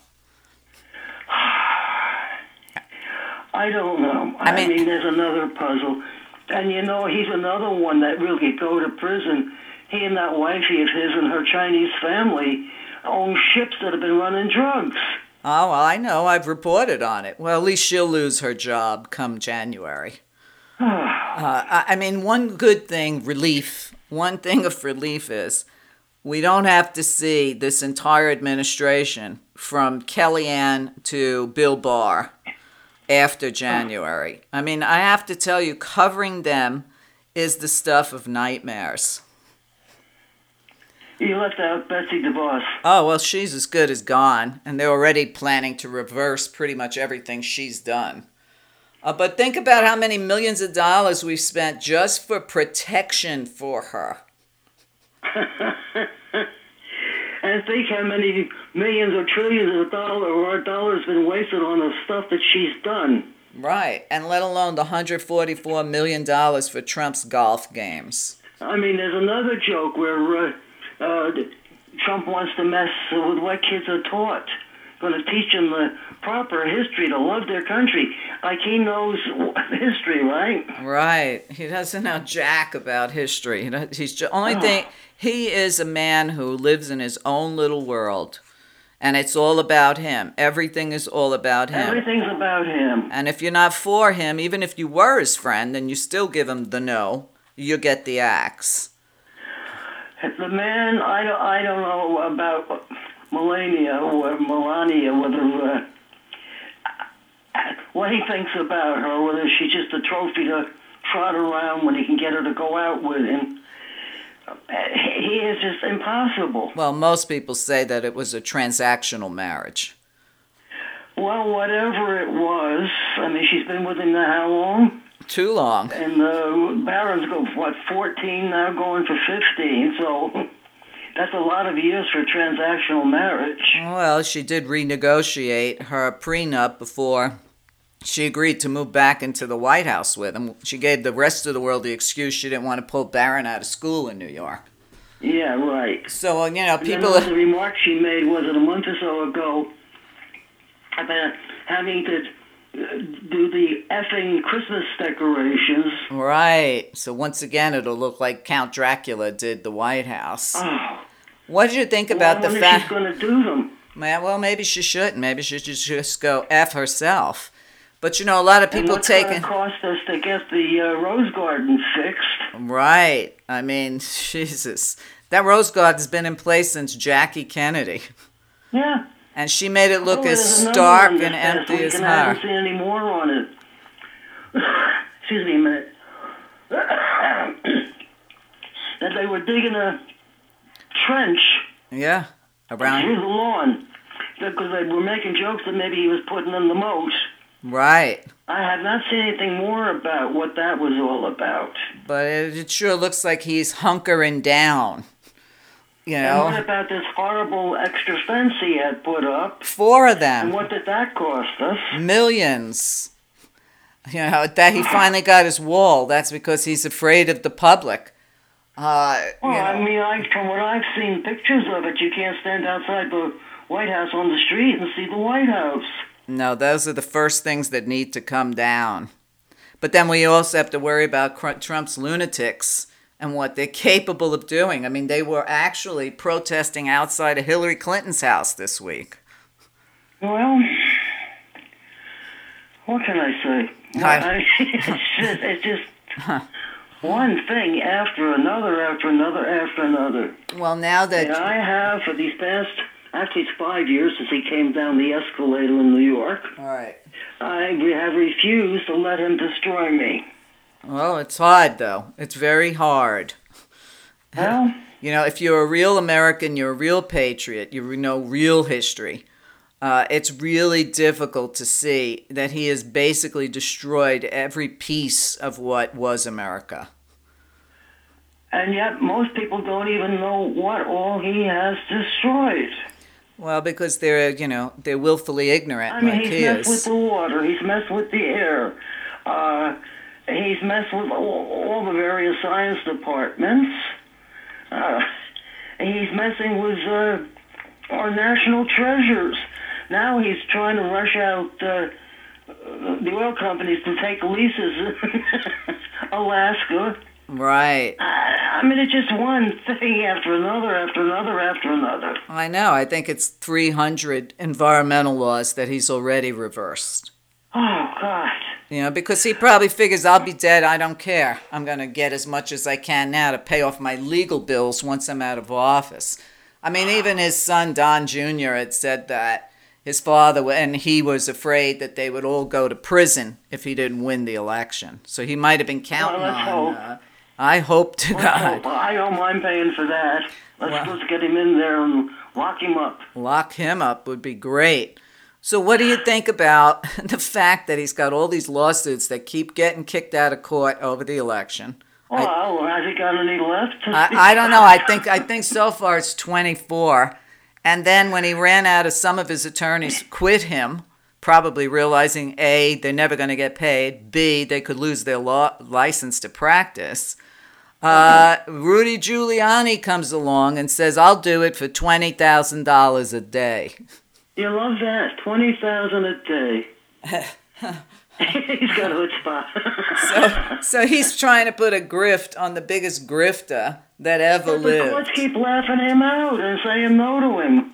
I don't know.
I
I
mean-
mean, there's another puzzle. And you know, he's another one that really could go to prison. He and that wifey of his and her Chinese family own ships that have been running drugs.
Oh, well, I know. I've reported on it. Well, at least she'll lose her job come January. Uh, I I mean, one good thing, relief, one thing of relief is we don't have to see this entire administration from Kellyanne to Bill Barr after January. I mean, I have to tell you, covering them is the stuff of nightmares.
You left out Betsy DeVos.
Oh, well, she's as good as gone, and they're already planning to reverse pretty much everything she's done. Uh, but think about how many millions of dollars we've spent just for protection for her.
And think how many millions or trillions of dollars or our dollars been wasted on the stuff that she's done.
Right, and let alone the $144 million for Trump's golf games.
I mean, there's another joke where uh, uh, Trump wants to mess with what kids are taught. Going to teach them the proper history to love their country. Like he knows history, right?
Right. He doesn't know jack about history. He does- He's the only
Oh.
thing. He is a man who lives in his own little world, and it's all about him. Everything is all about him.
Everything's about him.
And if you're not for him, even if you were his friend and you still give him the no, you get the axe.
The man, I don't, I don't know about Melania or Melania, whether uh, what he thinks about her, whether she's just a trophy to trot around when he can get her to go out with him. Uh, He is just impossible.
Well, most people say that it was a transactional marriage.
Well, whatever it was, I mean, she's been with him now how long?
Too long.
And the Barons go, what, 14 now, going for 15, so that's a lot of years for transactional marriage.
Well, she did renegotiate her prenup before she agreed to move back into the White House with him. She gave the rest of the world the excuse she didn't want to pull Barron out of school in New York.
Yeah, right.
So, uh, you know, people.
the remark she made was it a month or so ago about having to uh, do the effing Christmas decorations.
Right. So, once again, it'll look like Count Dracula did the White House.
Oh,
What did you think about
I
the fact?
she's going to do them.
Man, well, maybe she shouldn't. Maybe she should just go F herself. But, you know, a lot of people taking.
to cost us to get the uh, rose garden fixed?
Right. I mean, Jesus. That Rose Garden's been in place since Jackie Kennedy.
Yeah.
And she made it look
Oh,
as stark and empty as
and I haven't
her.
seen any more on it. Excuse me a minute. that they were digging a trench
Yeah. Around.
the lawn because they were making jokes that maybe he was putting in the moat.
Right.
I have not seen anything more about what that was all about.
But it, sure looks like he's hunkering down. You
And what
know?
about this horrible extra fence he had put up?
Four of them.
And what did that cost us?
Millions. You know, that he finally got his wall. That's because he's afraid of the public. Uh, you
Well, I mean, I, from what I've seen pictures of it, you can't stand outside the White House on the street and see the White House.
No, those are the first things that need to come down. But then we also have to worry about Trump's lunatics and what they're capable of doing. I mean, they were actually protesting outside of Hillary Clinton's house this week.
Well, what can I say?
I-
I, it's just, it's just one thing after another, after another, after another.
Well, now that
And I have for these past, actually, it's five years since he came down the escalator in New York.
all right.
I have refused to let him destroy me.
Well, it's hard though. It's very hard.
Well,
You know, if you're a real American, you're a real patriot, you know real history. Uh, it's really difficult to see that he has basically destroyed every piece of what was America.
and yet most people don't even know what all he has destroyed.
Well, because they're, you know, they're willfully ignorant
I mean,
like
he's
he
messed with the water. He's messed with the air. Uh, he's messed with all, all the various science departments. Uh, he's messing with uh, our national treasures. Now he's trying to rush out uh, the oil companies to take leases in Alaska.
Right.
I, I mean, it's just one thing after another, after another, after another.
I know. I think it's 300 environmental laws that he's already reversed.
Oh, God.
You know, because he probably figures I'll be dead, I don't care. I'm going to get as much as I can now to pay off my legal bills once I'm out of office. I mean, even his son, Don Jr., had said that his father, and he was afraid that they would all go to prison if he didn't win the election. So he might have been counting
Well, let's
on.
hope.
Uh, I hope to God.
Well, I don't mind paying for that. Let's
Well-
let's get him in there and lock him up.
Lock him up would be great. So, what do you think about the fact that he's got all these lawsuits that keep getting kicked out of court over the election?
Well, has he got any left?
I, I don't know. I think I think so far it's 24. And then when he ran out of some of his attorneys quit him, probably realizing A, they're never going to get paid, B, they could lose their law license to practice. Uh, Rudy Giuliani comes along and says, I'll do it for $20,000 a day.
You love that. 20000 a day. he's got a chutzpah.
so, so he's trying to put a grift on the biggest grifter that ever
but the
lived.
courts keep laughing him out and saying no to him.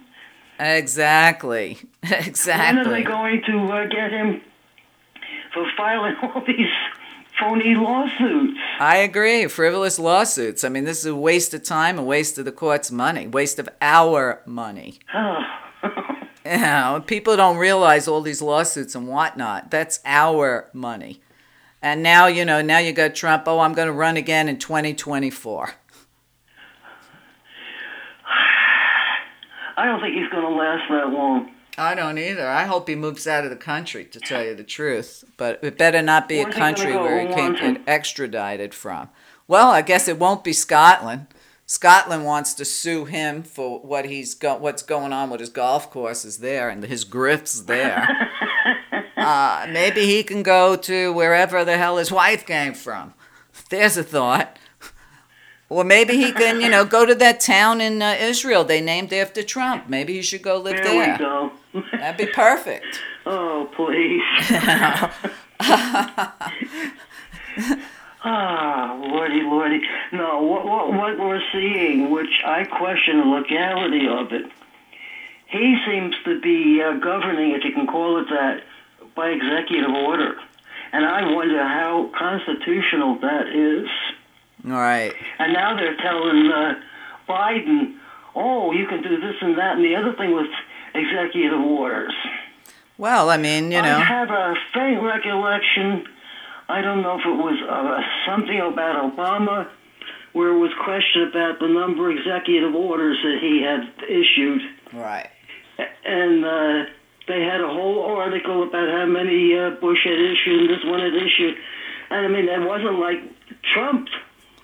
Exactly. Exactly.
When are they going to uh, get him for filing all these phony lawsuits?
I agree. Frivolous lawsuits. I mean, this is a waste of time, a waste of the court's money, waste of our money.
Oh.
Know, people don't realize all these lawsuits and whatnot. That's our money. And now, you know, now you got Trump, oh, I'm going to run again in 2024.
I don't think he's going to last that long.
I don't either. I hope he moves out of the country, to tell you the truth. But it better not be a
Where's he
country
go?
where he can't get extradited from. Well, I guess it won't be Scotland. Scotland wants to sue him for what he's got, what's going on with his golf courses there and his grifts there. uh, maybe he can go to wherever the hell his wife came from. There's a thought. Or maybe he can, you know, go to that town in uh, Israel they named after Trump. Maybe he should go live
There
there.
we go.
That'd be perfect.
Oh, please. ah, lordy, lordy. No, what, what, what we're seeing, which I question the legality of it, he seems to be uh, governing, if you can call it that, by executive order. And I wonder how constitutional that is.
All right.
And now they're telling uh, Biden, oh, you can do this and that and the other thing with executive orders.
Well, I mean, you
I
know,
have a faint recollection. I don't know if it was uh, something about Obama, where it was questioned about the number of executive orders that he had issued,
right.
and uh, they had a whole article about how many uh, Bush had issued and this one had issued. And I mean, it wasn't like Trump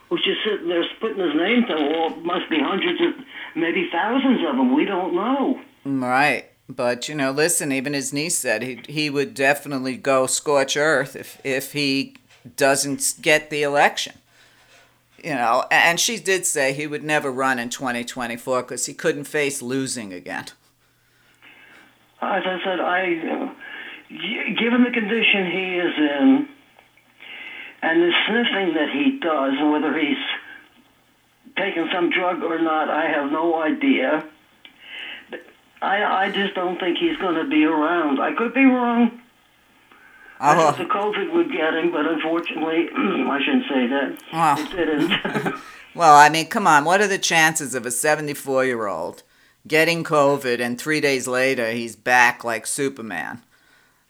was just sitting there putting his name to all. Must be hundreds of, maybe thousands of them. We don't know.
Right. But, you know, listen, even his niece said he, he would definitely go scorch earth if, if he doesn't get the election. You know, and she did say he would never run in 2024 because he couldn't face losing again.
As I said, I, given the condition he is in, and the sniffing that he does, and whether he's taking some drug or not, I have no idea. I, I just don't think he's going to be around. I could be wrong. I thought the
Oh,
COVID would get him, but unfortunately, I shouldn't say that.
Wow.
It didn't.
well, I mean, come on. What are the chances of a 74 year old getting COVID and three days later he's back like Superman?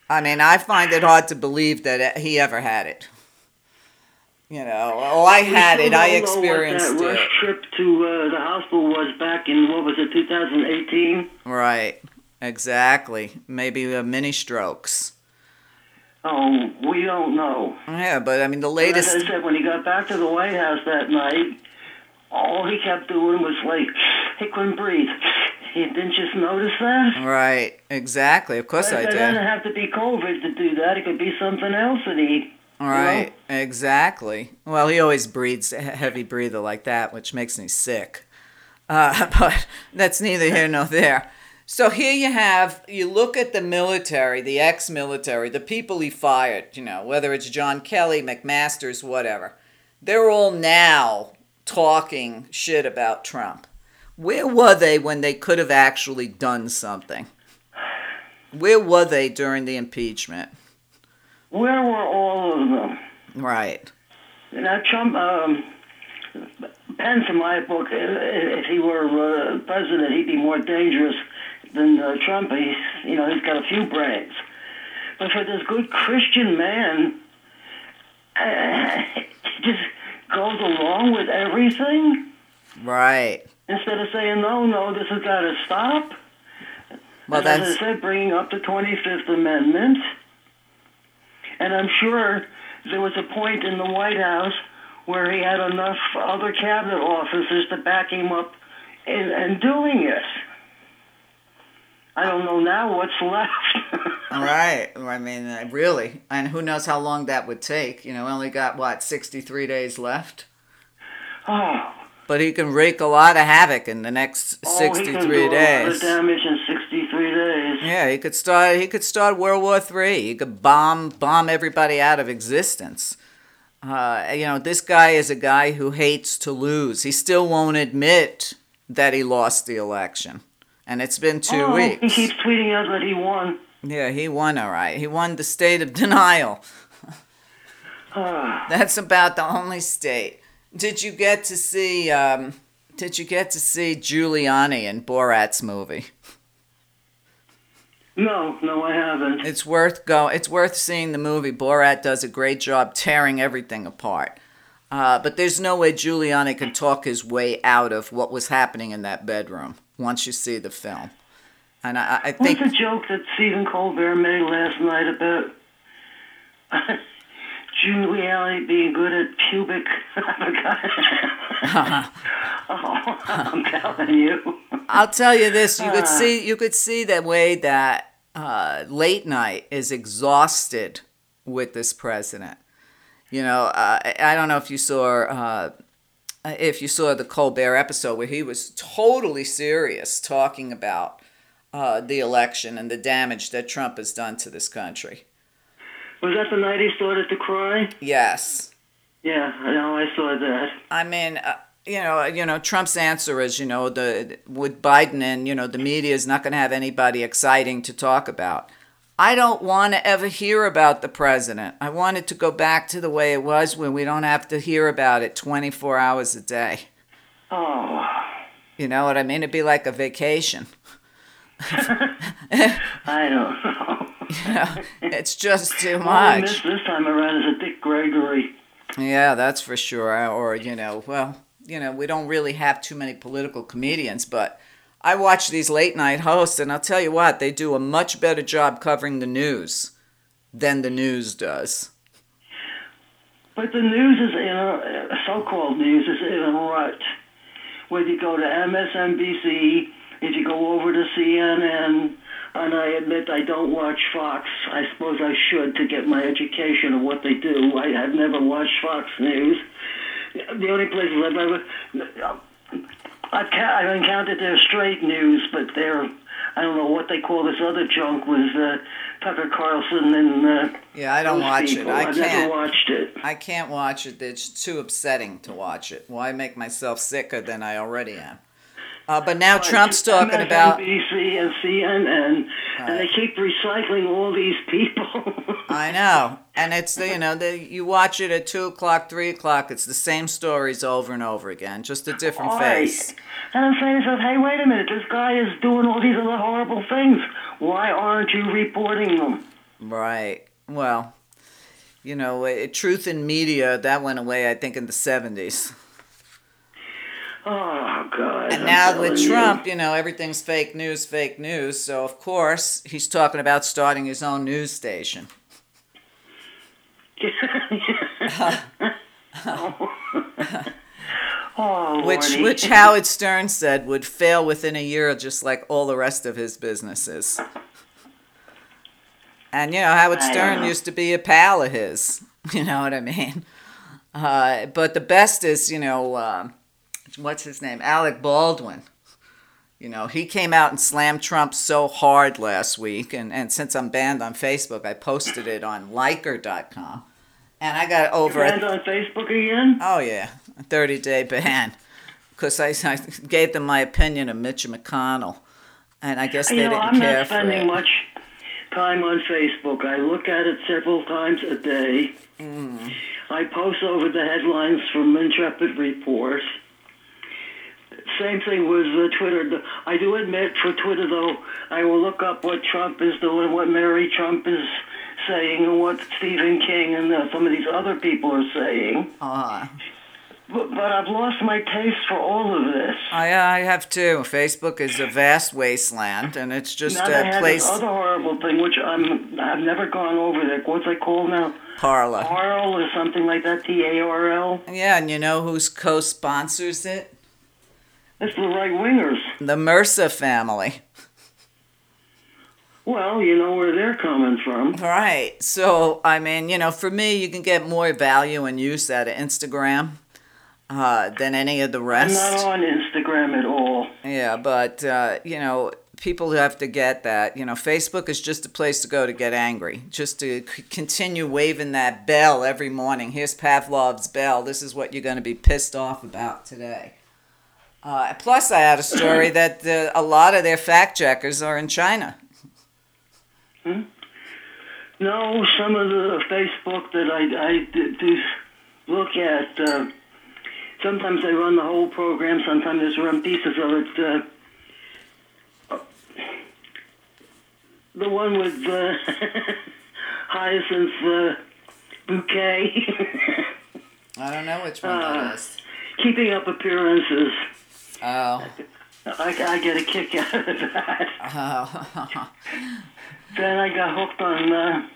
I mean, I find it hard to believe that he ever had it. You know, oh, I had it. I experienced
that
it.
rush trip to uh, hospital was back in, what was it, 2018?
Right. Exactly. Maybe uh, mini strokes.
Oh, we don't know.
Yeah, but I mean, the latest. As.
I said, when he got back to the White House that night, all he kept doing was like, he couldn't breathe. You didn't just notice that?
Right. Exactly. Of course I
It
did.
doesn't have to be COVID to do that. It could be something else that he.
Right. Exactly. Well, he always breathes a heavy breather like that, which makes me sick. Uh, but that's neither here nor there. So here you have, you look at the military, the ex military, the people he fired, you know, whether it's John Kelly, McMaster's, whatever. They're all now talking shit about Trump. Where were they when they could have actually done something? Where were they during the impeachment?
Where were all of them?
Right.
Now, Trump, um, Pence, in my book, uh, if he were uh, president, he'd be more dangerous than uh, Trump. He's, you know, he's got a few brains. But for this good Christian man, uh, he just goes along with everything
Right.
instead of saying, no, no, this has got to stop.
Well,
As I said, bringing up the 25th Amendment. And I'm sure there was a point in the White House where he had enough other cabinet officers to back him up in, in doing it. I don't know now what's left.
right. I mean, uh, really, and who knows how long that would take? You know, we only got what sixty-three days left,
oh,
but he can wreak a lot of havoc in the next
oh, he can do
sixty-three
a lot of
days.
damage in 63 days.
Yeah, he could start. He could start World War Three. He could bomb bomb everybody out of existence. Uh, you know, this guy is a guy who hates to lose. He still won't admit that he lost the election, and it's been two
oh,
weeks.
He keeps tweeting out that he won.
Yeah, he won all right. He won the state of denial. That's about the only state. Did you get to see? Um, did you get to see Giuliani in Borat's movie?
No, no, I haven't.
It's worth go. It's worth seeing the movie. Borat does a great job tearing everything apart. Uh, but there's no way Giuliani can talk his way out of what was happening in that bedroom once you see the film. And I, I think
What's the joke that Stephen Colbert made last night about Giuliani being good at pubic? oh, I'm telling you.
I'll tell you this: you could
Ah.
see you could see the way that uh, late night is exhausted with this president. You know, uh, I- don't know if you saw uh, if you saw the Colbert episode where he was totally serious talking about uh, the election and the damage that Trump has done to this country.
Was that the night he started to cry?
Yes,
Yeah, I know. I saw that.
I mean, uh, you know, you know, Trump's answer is, you know, the with Biden and you know the media is not going to have anybody exciting to talk about. I don't want to ever hear about the president. I want it to go back to the way it was when we don't have to hear about it 24 hours a day.
Oh,
You know what I mean? It'd be like a vacation.
I don't know.
You know, it's just too
All I missed
much.
this time around is a Dick Gregory.
Yeah, that's for sure. Or you know, well, you know, we don't really have too many political comedians, but I watch these late night hosts, and I'll tell you what, they do a much better job covering the news than the news does.
But the news is in a so-called news is in a rut. Whether you go to MSNBC, if you go over to CNN, and I admit I don't watch Fox. I suppose I should to get my education of what they do. I have never watched Fox News. The only places I've ever I've, I've encountered their straight news, but their I don't know what they call this other junk was uh, Tucker Carlson and uh,
Yeah, I don't watch it.
people.
I
I've never
can't.
watched it.
I can't watch it. It's too upsetting to watch it. Why make myself sicker than I already am? Uh, but now Trump's talking about.
MSNBC and CNN, and they keep recycling all these people.
I know, and it's the you know the you watch it at two o'clock, three o'clock. It's the same stories over and over again, just a different
Right.
face.
And I'm saying to myself, hey, wait a minute, this guy is doing all these other horrible things. Why aren't you reporting them?
Right. Well, you know, uh, truth in media that went away. I think in the seventies.
Oh God!
And
I'm
now with
telling you.
Trump, you know, everything's fake news, fake news. So of course he's talking about starting his own news station.
oh,
Which,
Lordy.
which Howard Stern said would fail within a year, just like all the rest of his businesses. And you know, Howard Stern
know.
used to be a pal of his. You know what I mean? Uh, but the best is, you know, um what's his name? Alec Baldwin. You know, he came out and slammed Trump so hard last week. And, and since I'm banned on Facebook, I posted it on Liker.com. And I got over a
on Facebook again?
Oh yeah, a thirty day ban. Because I, I gave them my opinion of Mitch McConnell, and I guess they
you know,
didn't
I'm
care
not spending much time on Facebook. I look at it several times a day.
Mm.
I post over the headlines from Intrepid Report. Same thing with uh, Twitter. I do admit for Twitter, though, I will look up what Trump is doing, what Mary Trump is saying, and what Stephen King and uh, some of these other people are saying.
Uh,
But, but I've lost my taste for all of this.
I, I have too. Facebook is a vast wasteland, and it's just
now
a
have
place
this other horrible thing, which I'm I've never gone over there. What's it called now?
Parler.
Tarl or something like that. T A R L.
Yeah, and you know who's co-sponsors it?
It's the right wingers.
The Mercer family.
Well, you know where they're coming from.
Right. So, I mean, you know, for me, you can get more value and use out of Instagram uh, than any of the rest.
I'm not on Instagram at all.
Yeah, but uh, you know, people have to get that. You know, Facebook is just a place to go to get angry, just to c- continue waving that bell every morning. Here's Pavlov's bell. This is what you're going to be pissed off about today. Uh, plus, I had a story that uh, a lot of their fact checkers are in China.
No, some of the Facebook that I, I do- do look at, uh, sometimes they run the whole program, sometimes they run pieces of it. Uh, the one with uh, Hyacinth uh, Bouquet,
I don't know which one that is.
keeping up appearances.
Oh,
I, I get a kick out of that.
oh.
Then I got hooked on uh,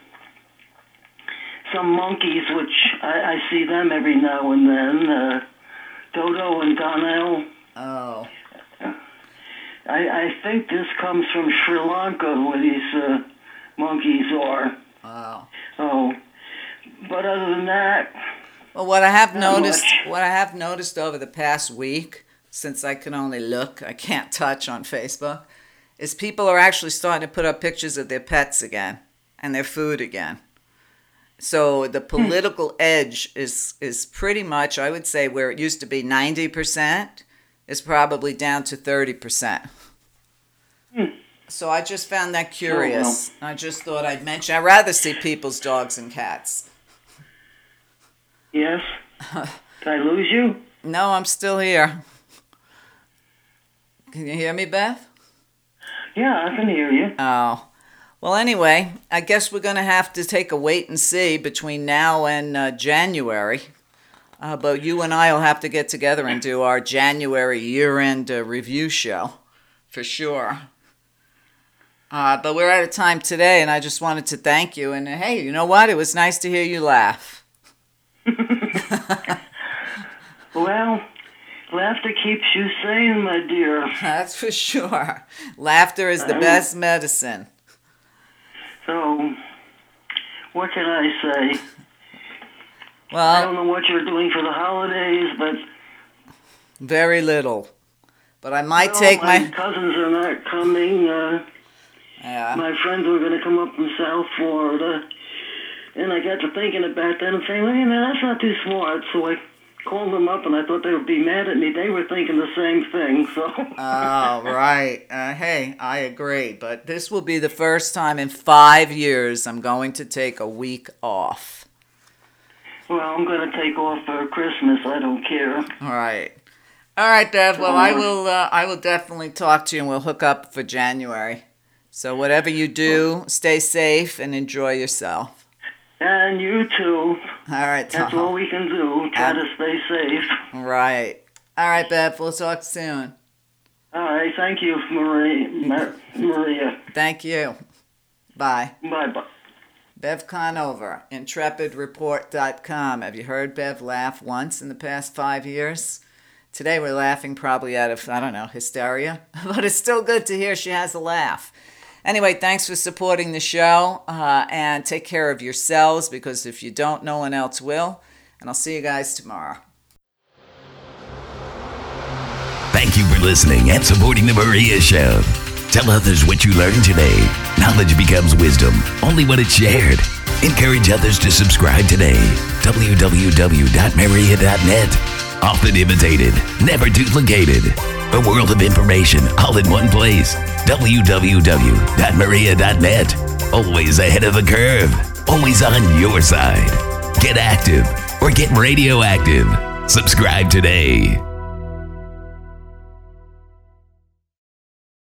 some monkeys, which I, I see them every now and then. Uh, Dodo and Donnell.
oh.
I, I think this comes from Sri Lanka, where these uh, monkeys are.
Oh.
Oh, but other than that,
Well, what I have noticed,
much.
what I have noticed over the past week, since I can only look, I can't touch on Facebook, is people are actually starting to put up pictures of their pets again and their food again. So the hmm. political edge is is pretty much, I would say, where it used to be ninety percent, is probably down to thirty percent. Hmm. So I just found that oh, curious. I just thought I'd mention. I'd rather see people's dogs and cats.
yes. Did I lose you?
No, I'm still here. Can you hear me, Beth?
Yeah, I can hear you.
Oh. Well, anyway, I guess we're going to have to take a wait and see between now and uh, January. Uh, but you and I will have to get together and do our January year end uh, review show for sure. Uh, but we're out of time today, and I just wanted to thank you. And uh, hey, you know what? It was nice to hear you laugh.
Well, laughter keeps you sane, my dear.
That's for sure. Laughter is the best medicine.
So, what can I say?
Well, I
don't know what you're doing for the holidays, but
Very little. But I might
no,
take
my
my.
cousins are not coming. Uh,
Yeah.
my friends were going to come up from South Florida, and I got to thinking about that and saying, well, you know, that's not too smart. So I called them up, and I thought they would be mad at me. They were thinking the same thing. So
Oh, right. Uh, hey, I agree. But this will be the first time in five years I'm going to take a week off.
well, I'm going to take off for Christmas. I don't care.
All right. All right, Dev. Well, I will. Uh, I will definitely talk to you, and we'll hook up for January. So whatever you do, stay safe and enjoy yourself.
And you too.
All right,
That's all
Tom.
we can do. Try to stay safe.
Right. All right, Bev. We'll talk soon.
All right. Thank you, Marie, Mar- Meria.
Thank you. Bye.
Bye bye.
Bev Conover, intrepidreport.com. Have you heard Bev laugh once in the past five years? Today we're laughing probably out of, I don't know, hysteria, but it's still good to hear she has a laugh. Anyway, thanks for supporting the show uh, and take care of yourselves because if you don't, no one else will. And I'll see you guys tomorrow.
Thank you for listening and supporting The Meria Show. Tell others what you learned today. Knowledge becomes wisdom only when it's shared. Encourage others to subscribe today. www.meria.net. Often imitated, never duplicated. A world of information all in one place. www.meria.net. Always ahead of the curve. Always on your side. Get active or get radioactive. Subscribe today.